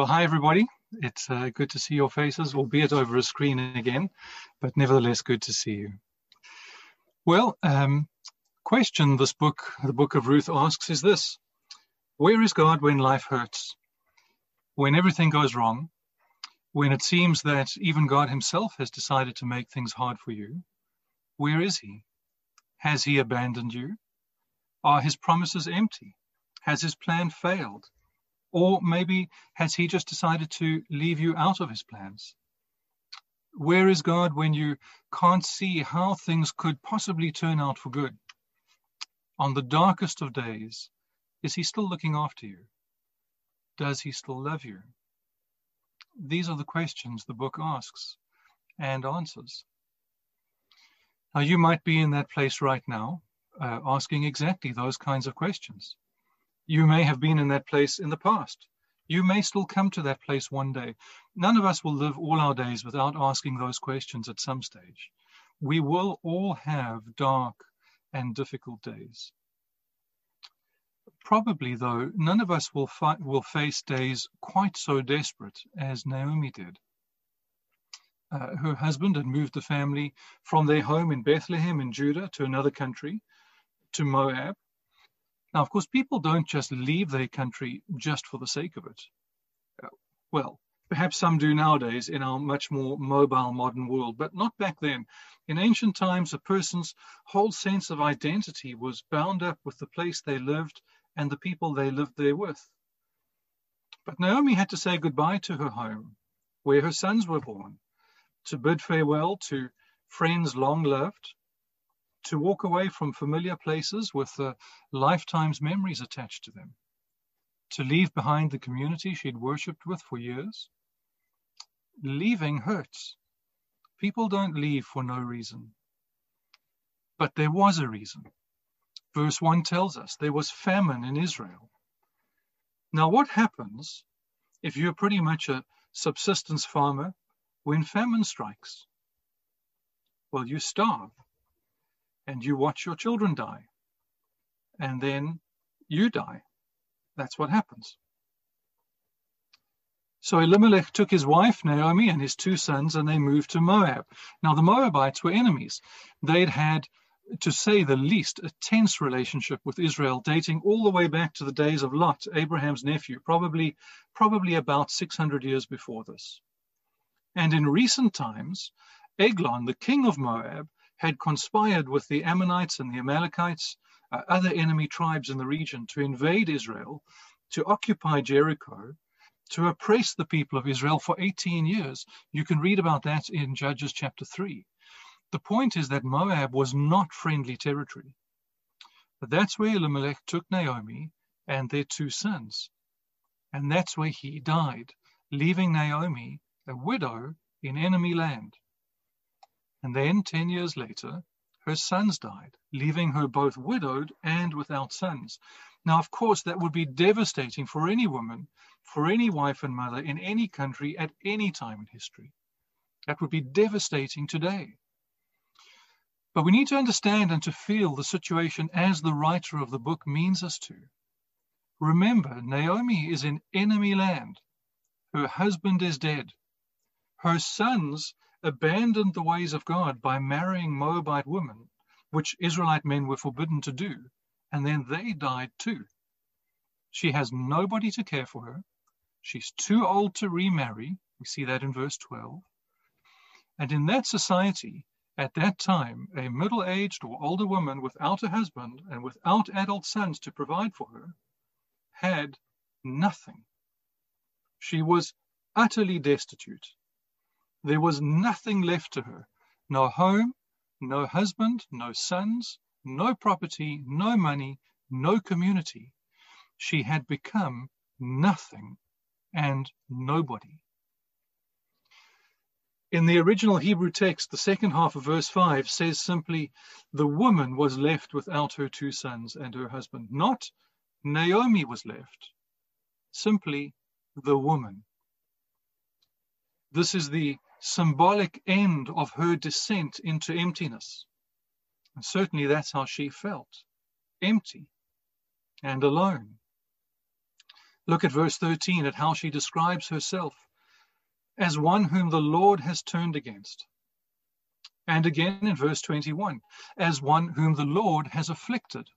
Well, hi, everybody. It's uh, good to see your faces, albeit over a screen again, but nevertheless good to see you. Well, um, question this book, the book of Ruth asks is this Where is God when life hurts? When everything goes wrong? When it seems that even God Himself has decided to make things hard for you? Where is He? Has He abandoned you? Are His promises empty? Has His plan failed? Or maybe has he just decided to leave you out of his plans? Where is God when you can't see how things could possibly turn out for good? On the darkest of days, is he still looking after you? Does he still love you? These are the questions the book asks and answers. Now, you might be in that place right now, uh, asking exactly those kinds of questions. You may have been in that place in the past. You may still come to that place one day. None of us will live all our days without asking those questions at some stage. We will all have dark and difficult days. Probably, though, none of us will, fi- will face days quite so desperate as Naomi did. Uh, her husband had moved the family from their home in Bethlehem in Judah to another country, to Moab, now, of course, people don't just leave their country just for the sake of it. Uh, well, perhaps some do nowadays in our much more mobile modern world, but not back then. In ancient times, a person's whole sense of identity was bound up with the place they lived and the people they lived there with. But Naomi had to say goodbye to her home, where her sons were born, to bid farewell to friends long loved, to walk away from familiar places with a lifetime's memories attached to them, to leave behind the community she'd worshipped with for years. Leaving hurts. People don't leave for no reason. But there was a reason. Verse 1 tells us there was famine in Israel. Now, what happens if you're pretty much a subsistence farmer when famine strikes? Well, you starve and you watch your children die. And then you die. That's what happens. So Elimelech took his wife Naomi and his two sons and they moved to Moab. Now the Moabites were enemies. They'd had, to say the least, a tense relationship with Israel dating all the way back to the days of Lot, Abraham's nephew, probably, probably about 600 years before this. And in recent times, Eglon, the king of Moab, had conspired with the Ammonites and the Amalekites, uh, other enemy tribes in the region, to invade Israel, to occupy Jericho, to oppress the people of Israel for 18 years. You can read about that in Judges chapter 3. The point is that Moab was not friendly territory. But that's where Elimelech took Naomi and their two sons. And that's where he died, leaving Naomi a widow in enemy land. And then, ten years later, her sons died, leaving her both widowed and without sons. Now, of course, that would be devastating for any woman, for any wife and mother in any country at any time in history. That would be devastating today. But we need to understand and to feel the situation as the writer of the book means us to. Remember, Naomi is in enemy land. Her husband is dead. Her sons abandoned the ways of God by marrying Moabite women, which Israelite men were forbidden to do, and then they died too. She has nobody to care for her. She's too old to remarry. We see that in verse 12. And in that society, at that time, a middle aged or older woman without a husband and without adult sons to provide for her had nothing. She was utterly destitute. There was nothing left to her no home, no husband, no sons, no property, no money, no community. She had become nothing and nobody. In the original Hebrew text, the second half of verse 5 says simply, The woman was left without her two sons and her husband. Not Naomi was left, simply the woman. This is the symbolic end of her descent into emptiness. And certainly that's how she felt empty and alone. Look at verse 13 at how she describes herself as one whom the Lord has turned against. And again in verse 21, as one whom the Lord has afflicted,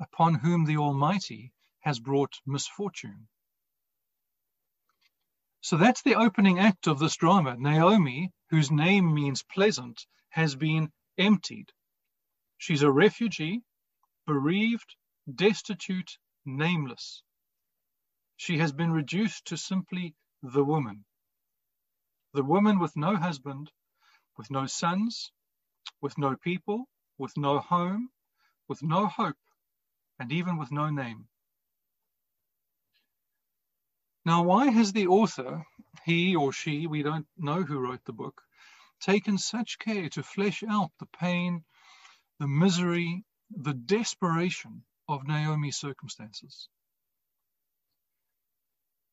upon whom the Almighty has brought misfortune. So that's the opening act of this drama. Naomi, whose name means pleasant, has been emptied. She's a refugee, bereaved, destitute, nameless. She has been reduced to simply the woman. The woman with no husband, with no sons, with no people, with no home, with no hope, and even with no name. Now, why has the author, he or she, we don't know who wrote the book, taken such care to flesh out the pain, the misery, the desperation of Naomi's circumstances?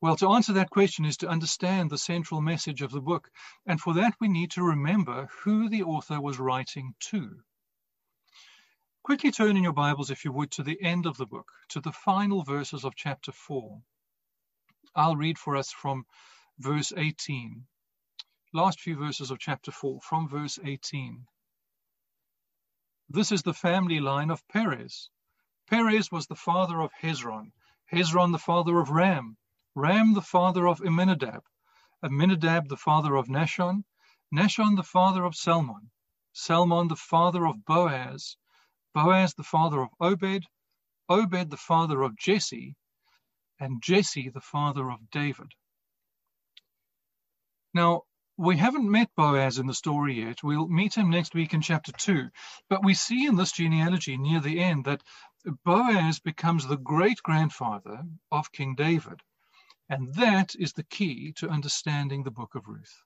Well, to answer that question is to understand the central message of the book. And for that, we need to remember who the author was writing to. Quickly turn in your Bibles, if you would, to the end of the book, to the final verses of chapter 4. I'll read for us from verse 18. Last few verses of chapter 4, from verse 18. This is the family line of Perez. Perez was the father of Hezron, Hezron the father of Ram, Ram the father of Amminadab, Amminadab the father of Nahshon, Nahshon the father of Salmon, Salmon the father of Boaz, Boaz the father of Obed, Obed the father of Jesse, and Jesse, the father of David. Now, we haven't met Boaz in the story yet. We'll meet him next week in chapter 2. But we see in this genealogy near the end that Boaz becomes the great grandfather of King David. And that is the key to understanding the book of Ruth.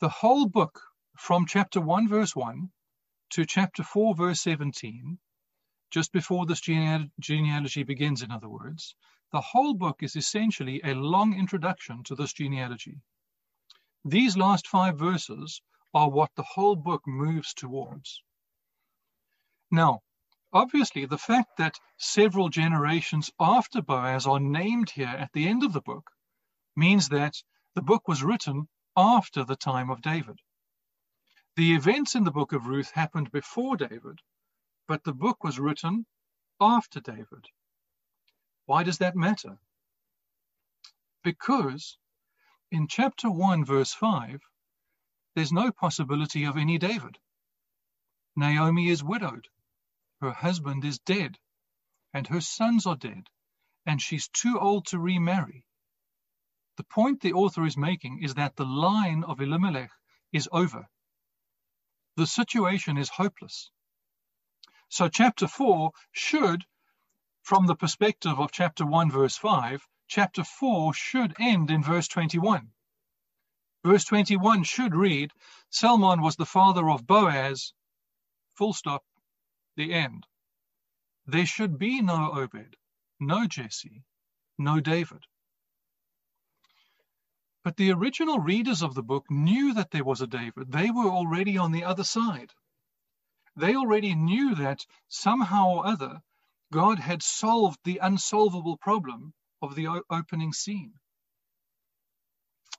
The whole book, from chapter 1, verse 1 to chapter 4, verse 17, just before this genealogy begins, in other words, the whole book is essentially a long introduction to this genealogy. These last five verses are what the whole book moves towards. Now, obviously, the fact that several generations after Boaz are named here at the end of the book means that the book was written after the time of David. The events in the book of Ruth happened before David, but the book was written after David. Why does that matter? Because in chapter 1, verse 5, there's no possibility of any David. Naomi is widowed, her husband is dead, and her sons are dead, and she's too old to remarry. The point the author is making is that the line of Elimelech is over. The situation is hopeless. So, chapter 4 should, from the perspective of chapter 1, verse 5, chapter 4 should end in verse 21. Verse 21 should read Salmon was the father of Boaz, full stop, the end. There should be no Obed, no Jesse, no David. But the original readers of the book knew that there was a David. They were already on the other side they already knew that somehow or other God had solved the unsolvable problem of the opening scene.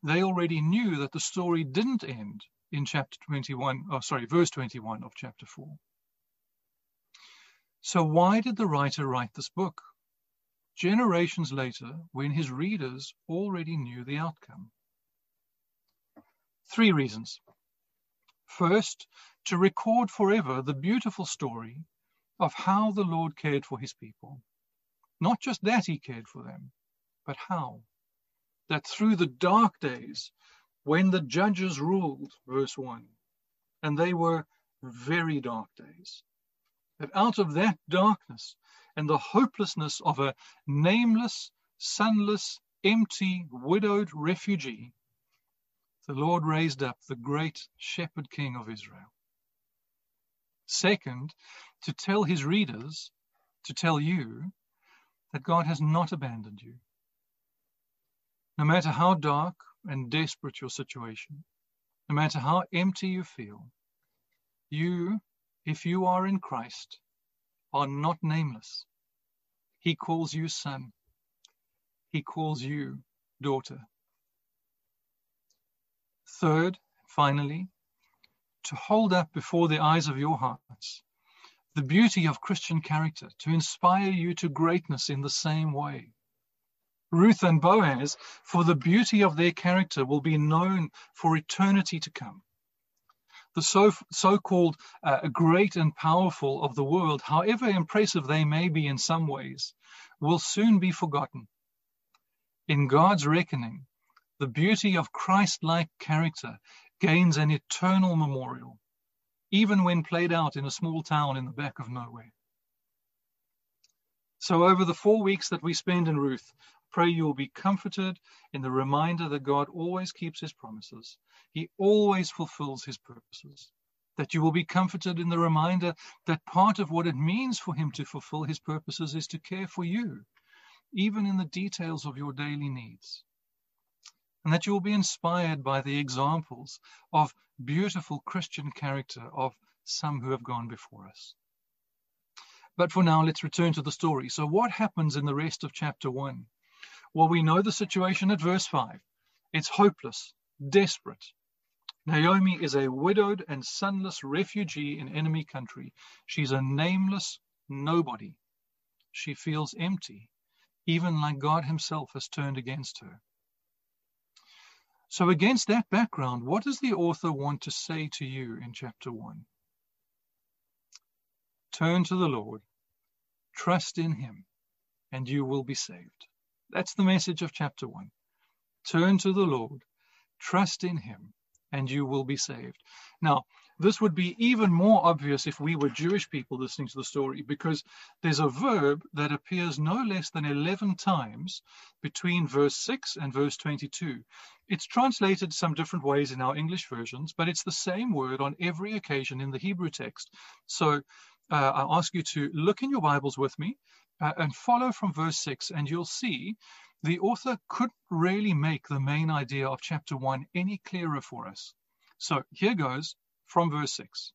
They already knew that the story didn't end in chapter 21, oh, sorry, verse 21 of chapter 4. So, why did the writer write this book? Generations later, when his readers already knew the outcome. Three reasons. First, to record forever the beautiful story of how the Lord cared for his people. Not just that he cared for them, but how. That through the dark days, when the judges ruled, verse 1, and they were very dark days, that out of that darkness and the hopelessness of a nameless, sunless, empty, widowed refugee, the Lord raised up the great shepherd king of Israel. Second, to tell his readers, to tell you, that God has not abandoned you. No matter how dark and desperate your situation, no matter how empty you feel, you, if you are in Christ, are not nameless. He calls you son. he calls you daughter. Third, finally, to hold up before the eyes of your hearts the beauty of Christian character, to inspire you to greatness in the same way. Ruth and Boaz, for the beauty of their character, will be known for eternity to come. The so, so-called uh, great and powerful of the world, however impressive they may be in some ways, will soon be forgotten. In God's reckoning, the beauty of Christ-like character gains an eternal memorial, even when played out in a small town in the back of nowhere. So over the four weeks that we spend in Ruth, Pray you will be comforted in the reminder that God always keeps his promises. He always fulfills his purposes. That you will be comforted in the reminder that part of what it means for him to fulfill his purposes is to care for you, even in the details of your daily needs. And that you will be inspired by the examples of beautiful Christian character of some who have gone before us. But for now, let's return to the story. So, what happens in the rest of chapter 1? Well, we know the situation at verse 5. It's hopeless, desperate. Naomi is a widowed and sonless refugee in enemy country. She's a nameless nobody. She feels empty, even like God Himself has turned against her. So, against that background, what does the author want to say to you in chapter 1? Turn to the Lord, trust in Him, and you will be saved. That's the message of chapter 1. Turn to the Lord, trust in Him, and you will be saved. Now, this would be even more obvious if we were Jewish people listening to the story, because there's a verb that appears no less than 11 times between verse 6 and verse 22. It's translated some different ways in our English versions, but it's the same word on every occasion in the Hebrew text. So uh, I ask you to look in your Bibles with me uh, and follow from verse 6, and you'll see the author couldn't really make the main idea of chapter 1 any clearer for us. So here goes from verse 6.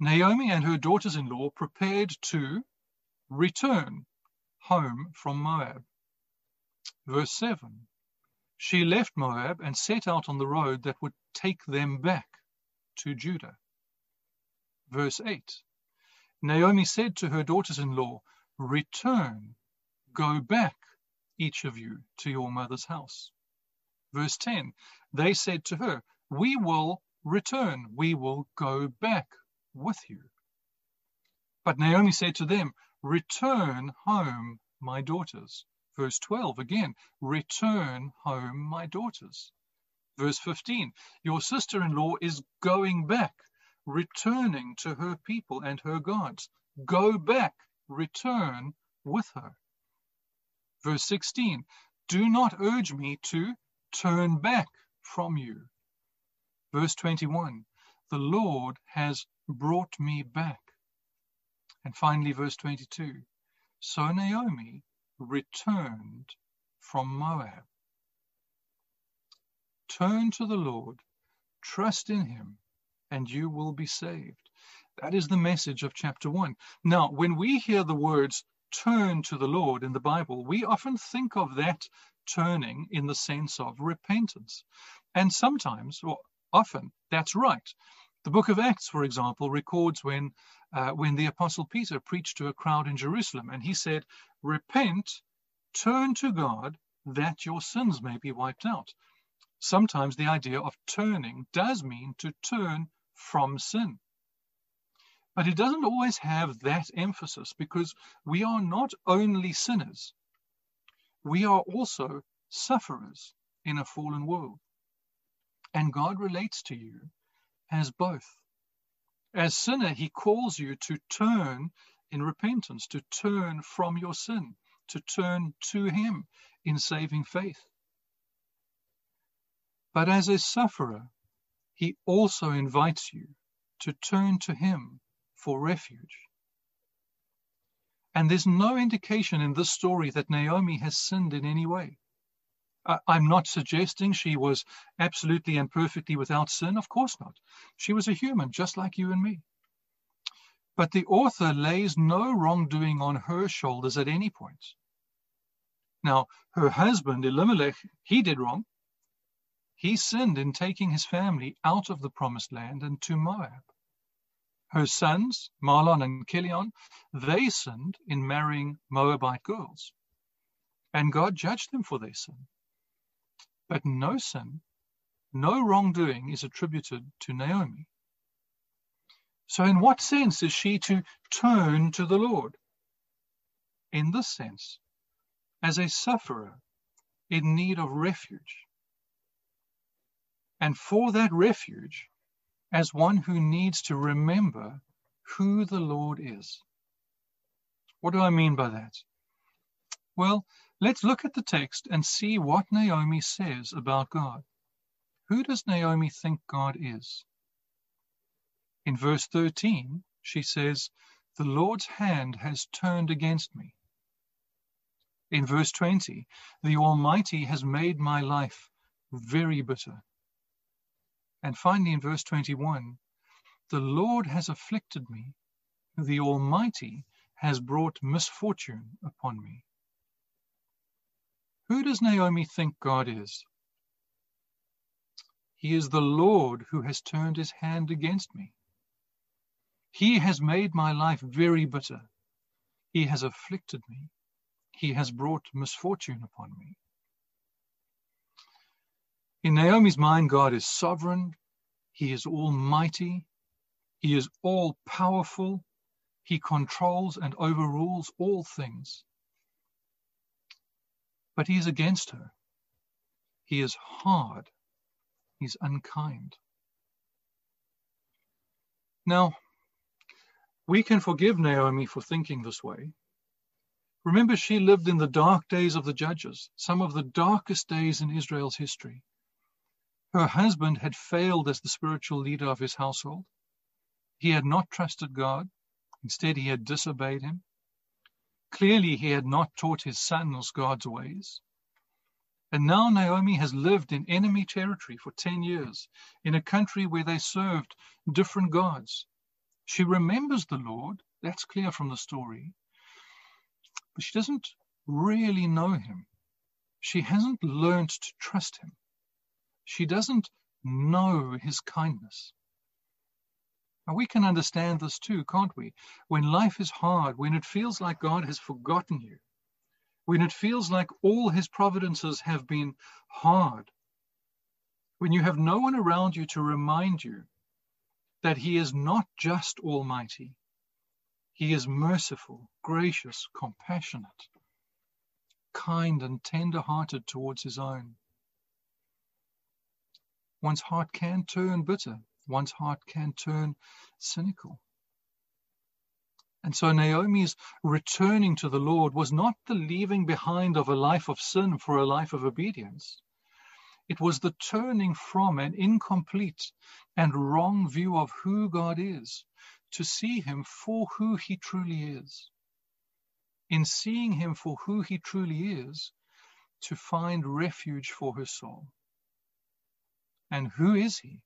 Naomi and her daughters in law prepared to return home from Moab. Verse 7 She left Moab and set out on the road that would take them back to Judah. Verse 8 Naomi said to her daughters in law, Return, go back, each of you, to your mother's house. Verse 10 They said to her, We will return, we will go back with you. But Naomi said to them, Return home, my daughters. Verse 12 again, Return home, my daughters. Verse 15 Your sister in law is going back returning to her people and her gods. Go back, return with her. Verse 16 Do not urge me to turn back from you. Verse 21 The Lord has brought me back. And finally, verse 22 So Naomi returned from Moab. Turn to the Lord, trust in him, and you will be saved. That is the message of chapter 1. Now, when we hear the words turn to the Lord in the Bible, we often think of that turning in the sense of repentance. And sometimes, or often, that's right. The book of Acts, for example, records when, uh, when the Apostle Peter preached to a crowd in Jerusalem and he said, Repent, turn to God, that your sins may be wiped out. Sometimes the idea of turning does mean to turn from sin. But it doesn't always have that emphasis because we are not only sinners, we are also sufferers in a fallen world. And God relates to you as both. As sinner, he calls you to turn in repentance, to turn from your sin, to turn to him in saving faith. But as a sufferer, he also invites you to turn to him for refuge. And there's no indication in this story that Naomi has sinned in any way. I'm not suggesting she was absolutely and perfectly without sin. Of course not. She was a human, just like you and me. But the author lays no wrongdoing on her shoulders at any point. Now, her husband, Elimelech, he did wrong. He sinned in taking his family out of the promised land and to Moab. Her sons, Mahlon and Chilion, they sinned in marrying Moabite girls. And God judged them for their sin. But no sin, no wrongdoing is attributed to Naomi. So, in what sense is she to turn to the Lord? In this sense, as a sufferer in need of refuge. And for that refuge, as one who needs to remember who the Lord is. What do I mean by that? Well, let's look at the text and see what Naomi says about God. Who does Naomi think God is? In verse 13, she says, The Lord's hand has turned against me. In verse 20, the Almighty has made my life very bitter. And finally, in verse 21, the Lord has afflicted me, the Almighty has brought misfortune upon me. Who does Naomi think God is? He is the Lord who has turned his hand against me. He has made my life very bitter. He has afflicted me. He has brought misfortune upon me. In Naomi's mind, God is sovereign, He is almighty, He is all powerful, He controls and overrules all things. But He is against her. He is hard, He's unkind. Now, we can forgive Naomi for thinking this way. Remember, she lived in the dark days of the judges, some of the darkest days in Israel's history. Her husband had failed as the spiritual leader of his household. He had not trusted God. Instead, he had disobeyed him. Clearly, he had not taught his sons God's ways. And now Naomi has lived in enemy territory for 10 years, in a country where they served different gods. She remembers the Lord, that's clear from the story, but she doesn't really know him. She hasn't learned to trust him. She doesn't know his kindness. Now, we can understand this too, can't we? When life is hard, when it feels like God has forgotten you, when it feels like all his providences have been hard, when you have no one around you to remind you that he is not just almighty, he is merciful, gracious, compassionate, kind, and tender hearted towards his own. One's heart can turn bitter. One's heart can turn cynical. And so Naomi's returning to the Lord was not the leaving behind of a life of sin for a life of obedience. It was the turning from an incomplete and wrong view of who God is to see him for who he truly is. In seeing him for who he truly is, to find refuge for her soul. And who is he?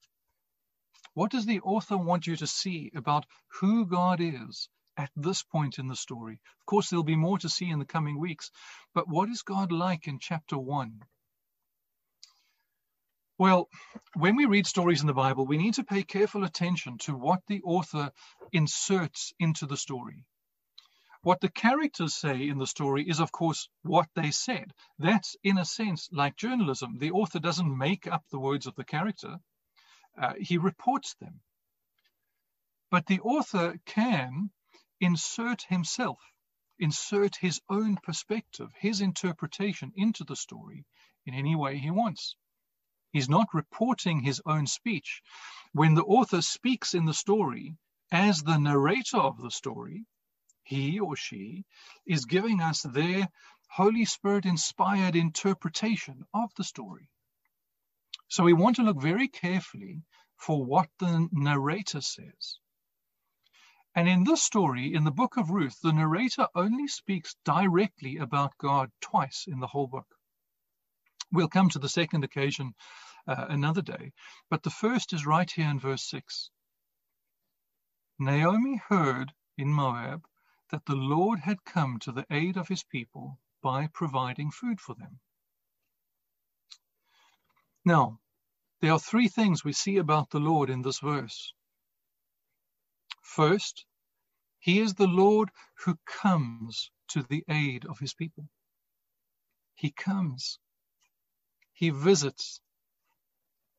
What does the author want you to see about who God is at this point in the story? Of course, there'll be more to see in the coming weeks, but what is God like in chapter one? Well, when we read stories in the Bible, we need to pay careful attention to what the author inserts into the story. What the characters say in the story is, of course, what they said. That's, in a sense, like journalism. The author doesn't make up the words of the character, uh, he reports them. But the author can insert himself, insert his own perspective, his interpretation into the story in any way he wants. He's not reporting his own speech. When the author speaks in the story as the narrator of the story, he or she is giving us their Holy Spirit inspired interpretation of the story. So we want to look very carefully for what the narrator says. And in this story, in the book of Ruth, the narrator only speaks directly about God twice in the whole book. We'll come to the second occasion uh, another day, but the first is right here in verse 6. Naomi heard in Moab that the Lord had come to the aid of his people by providing food for them. Now, there are three things we see about the Lord in this verse. First, he is the Lord who comes to the aid of his people. He comes. He visits.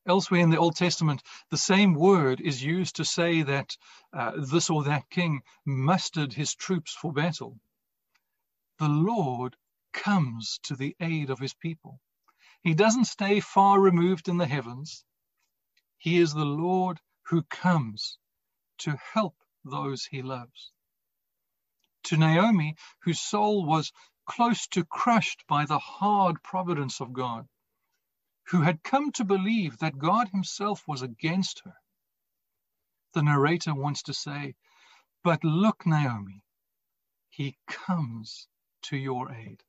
Elsewhere in the Old Testament, the same word is used to say that uh, this or that king mustered his troops for battle. The Lord comes to the aid of his people. He doesn't stay far removed in the heavens. He is the Lord who comes to help those he loves. To Naomi, whose soul was close to crushed by the hard providence of God, who had come to believe that God himself was against her. The narrator wants to say, But look, Naomi, he comes to your aid.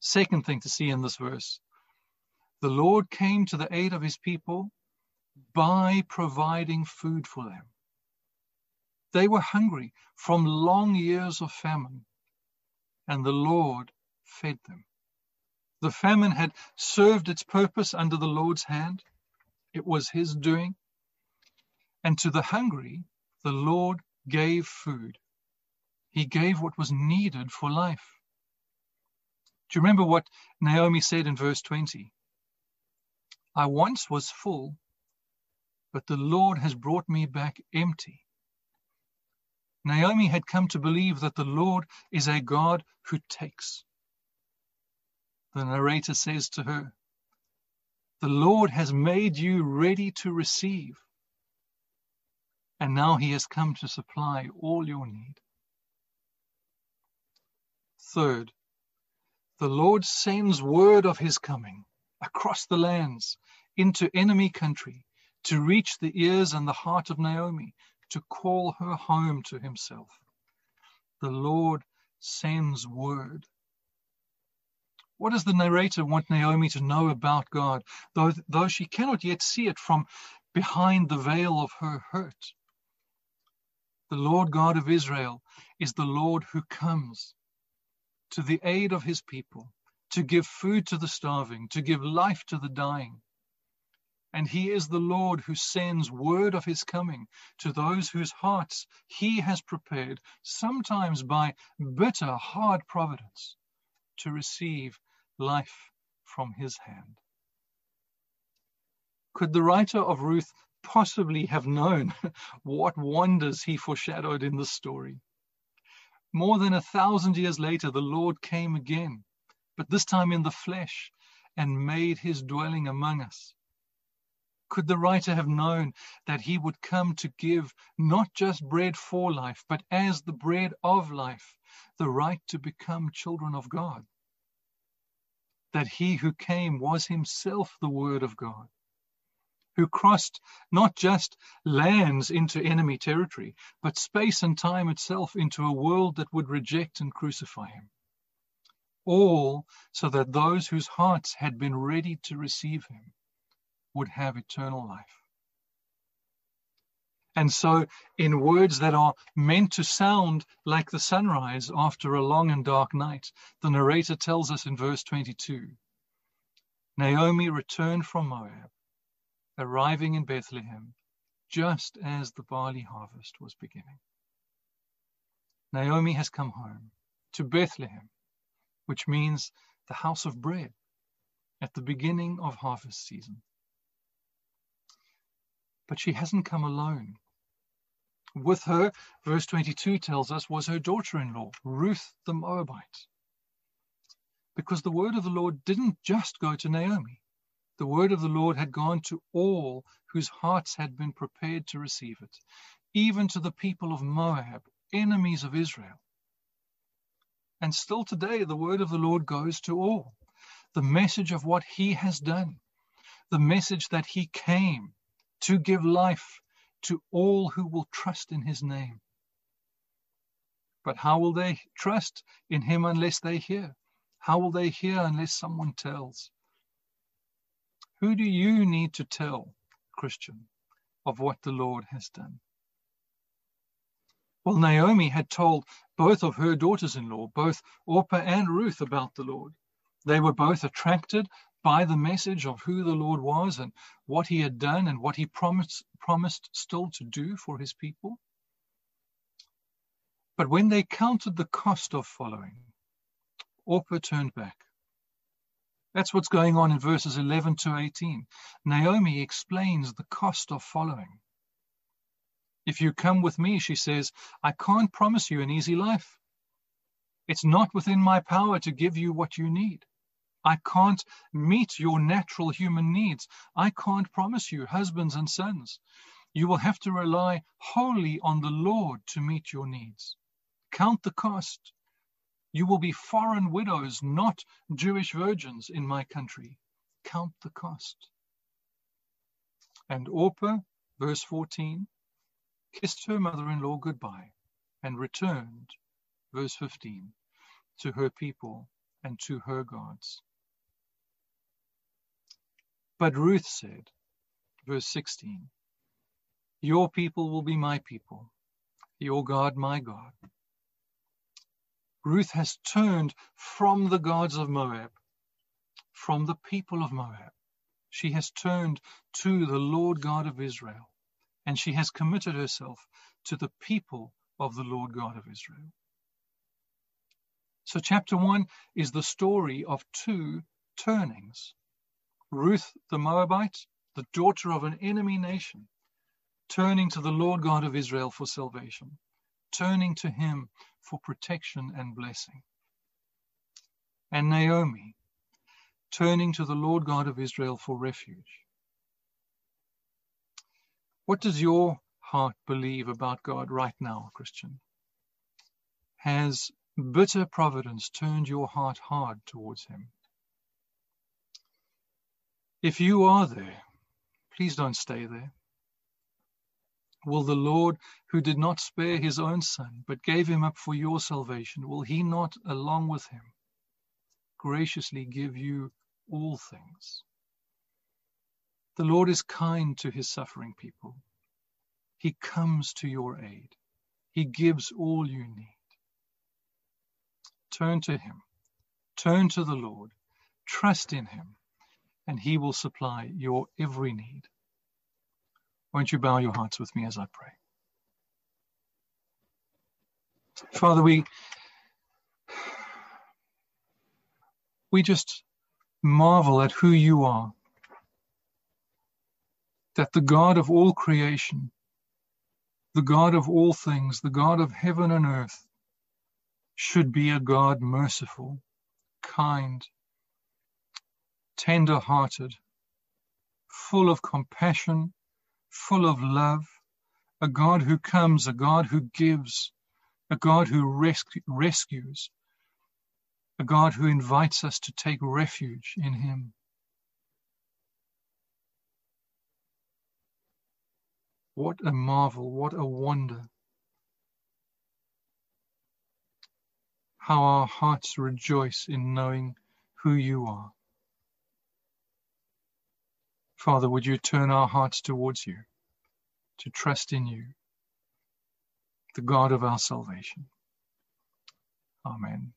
Second thing to see in this verse the Lord came to the aid of his people by providing food for them. They were hungry from long years of famine, and the Lord fed them. The famine had served its purpose under the Lord's hand. It was his doing. And to the hungry, the Lord gave food. He gave what was needed for life. Do you remember what Naomi said in verse 20? I once was full, but the Lord has brought me back empty. Naomi had come to believe that the Lord is a God who takes. The narrator says to her, The Lord has made you ready to receive, and now He has come to supply all your need. Third, the Lord sends word of His coming across the lands into enemy country to reach the ears and the heart of Naomi, to call her home to Himself. The Lord sends word. What does the narrator want Naomi to know about God, though, though she cannot yet see it from behind the veil of her hurt? The Lord God of Israel is the Lord who comes to the aid of his people, to give food to the starving, to give life to the dying. And he is the Lord who sends word of his coming to those whose hearts he has prepared, sometimes by bitter, hard providence, to receive life from his hand. Could the writer of Ruth possibly have known what wonders he foreshadowed in the story? More than a thousand years later, the Lord came again, but this time in the flesh, and made his dwelling among us. Could the writer have known that he would come to give not just bread for life, but as the bread of life, the right to become children of God? that he who came was himself the Word of God, who crossed not just lands into enemy territory, but space and time itself into a world that would reject and crucify him. All so that those whose hearts had been ready to receive him would have eternal life. And so, in words that are meant to sound like the sunrise after a long and dark night, the narrator tells us in verse 22 Naomi returned from Moab, arriving in Bethlehem just as the barley harvest was beginning. Naomi has come home to Bethlehem, which means the house of bread at the beginning of harvest season. But she hasn't come alone. With her, verse 22 tells us, was her daughter in law, Ruth the Moabite. Because the word of the Lord didn't just go to Naomi, the word of the Lord had gone to all whose hearts had been prepared to receive it, even to the people of Moab, enemies of Israel. And still today, the word of the Lord goes to all. The message of what he has done, the message that he came to give life to all who will trust in his name. But how will they trust in him unless they hear? How will they hear unless someone tells? Who do you need to tell, Christian, of what the Lord has done? Well, Naomi had told both of her daughters in law, both Orpah and Ruth, about the Lord. They were both attracted by the message of who the Lord was and what he had done and what he promised, promised still to do for his people. But when they counted the cost of following, Orpah turned back. That's what's going on in verses 11 to 18. Naomi explains the cost of following. If you come with me, she says, I can't promise you an easy life. It's not within my power to give you what you need. I can't meet your natural human needs. I can't promise you husbands and sons. You will have to rely wholly on the Lord to meet your needs. Count the cost. You will be foreign widows, not Jewish virgins in my country. Count the cost. And Orpah, verse 14, kissed her mother in law goodbye and returned, verse 15, to her people and to her gods. But Ruth said, verse 16, Your people will be my people, your God my God. Ruth has turned from the gods of Moab, from the people of Moab. She has turned to the Lord God of Israel, and she has committed herself to the people of the Lord God of Israel. So, chapter one is the story of two turnings. Ruth the Moabite, the daughter of an enemy nation, turning to the Lord God of Israel for salvation, turning to him for protection and blessing. And Naomi, turning to the Lord God of Israel for refuge. What does your heart believe about God right now, Christian? Has bitter providence turned your heart hard towards Him? If you are there, please don't stay there. Will the Lord, who did not spare his own son, but gave him up for your salvation, will he not, along with him, graciously give you all things? The Lord is kind to his suffering people. He comes to your aid. He gives all you need. Turn to him. Turn to the Lord. Trust in him and he will supply your every need. Won't you bow your hearts with me as I pray? Father, we we just marvel at who you are. That the God of all creation, the God of all things, the God of heaven and earth, should be a God merciful, kind, tender hearted, full of compassion, full of love, a God who comes, a God who gives, a God who rescu- rescues, a God who invites us to take refuge in Him. What a marvel, what a wonder. How our hearts rejoice in knowing who you are. Father, would you turn our hearts towards you, to trust in you, the God of our salvation. Amen.